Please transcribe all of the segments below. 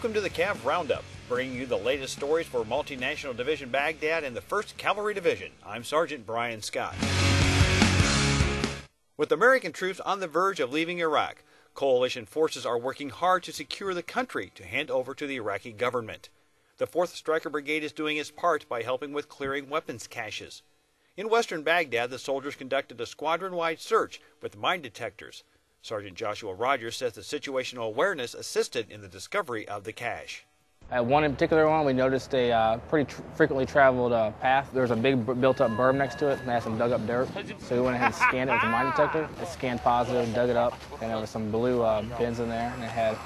Welcome to the Cav Roundup, bringing you the latest stories for Multinational Division Baghdad and the 1st Cavalry Division. I'm Sergeant Brian Scott. With American troops on the verge of leaving Iraq, coalition forces are working hard to secure the country to hand over to the Iraqi government. The 4th Stryker Brigade is doing its part by helping with clearing weapons caches. In western Baghdad, the soldiers conducted a squadron wide search with mine detectors. Sergeant Joshua Rogers says the situational awareness assisted in the discovery of the cache. At one in particular one, we noticed a uh, pretty tr frequently traveled uh, path. There was a big built-up berm next to it, and had some dug-up dirt. So we went ahead and scanned it with a mine detector. It scanned positive, dug it up, and there was some blue uh, bins in there, and it had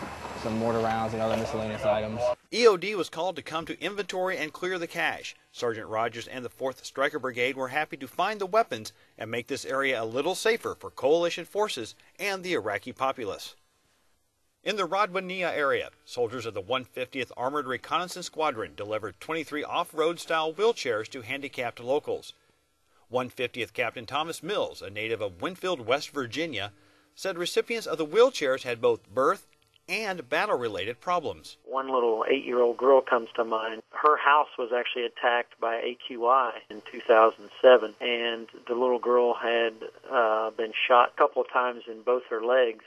some mortar rounds and other miscellaneous items. EOD was called to come to inventory and clear the cache. Sergeant Rogers and the 4th Stryker Brigade were happy to find the weapons and make this area a little safer for coalition forces and the Iraqi populace. In the Radwania area, soldiers of the 150th Armored Reconnaissance Squadron delivered 23 off-road style wheelchairs to handicapped locals. 150th Captain Thomas Mills, a native of Winfield, West Virginia, said recipients of the wheelchairs had both birth and battle-related problems. One little eight-year-old girl comes to mind. Her house was actually attacked by AQI in 2007, and the little girl had uh, been shot a couple of times in both her legs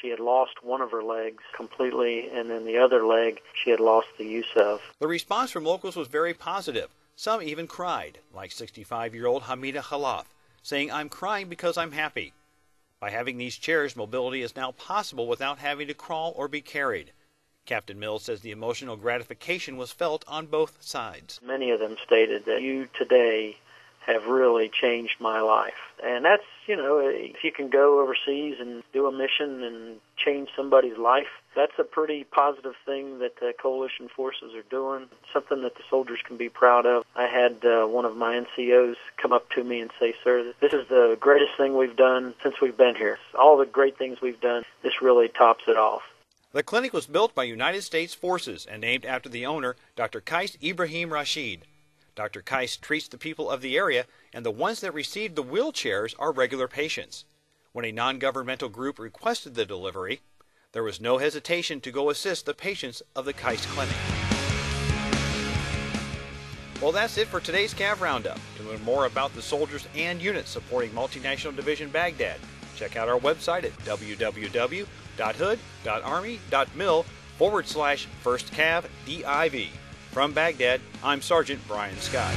she had lost one of her legs completely, and then the other leg she had lost the use of. The response from locals was very positive. Some even cried, like 65 year old Hamida Khalaf, saying, I'm crying because I'm happy. By having these chairs, mobility is now possible without having to crawl or be carried. Captain Mills says the emotional gratification was felt on both sides. Many of them stated that you today have really changed my life. And that's, you know, if you can go overseas and do a mission and change somebody's life, that's a pretty positive thing that the coalition forces are doing, something that the soldiers can be proud of. I had uh, one of my NCOs come up to me and say, Sir, this is the greatest thing we've done since we've been here. All the great things we've done, this really tops it off. The clinic was built by United States forces and named after the owner, Dr. Kais Ibrahim Rashid. Dr. Kais treats the people of the area, and the ones that received the wheelchairs are regular patients. When a non governmental group requested the delivery, there was no hesitation to go assist the patients of the Kais Clinic. Well, that's it for today's Cav Roundup. To learn more about the soldiers and units supporting Multinational Division Baghdad, check out our website at www.hood.army.mil forward slash first cav div. From Baghdad, I'm Sergeant Brian Scott.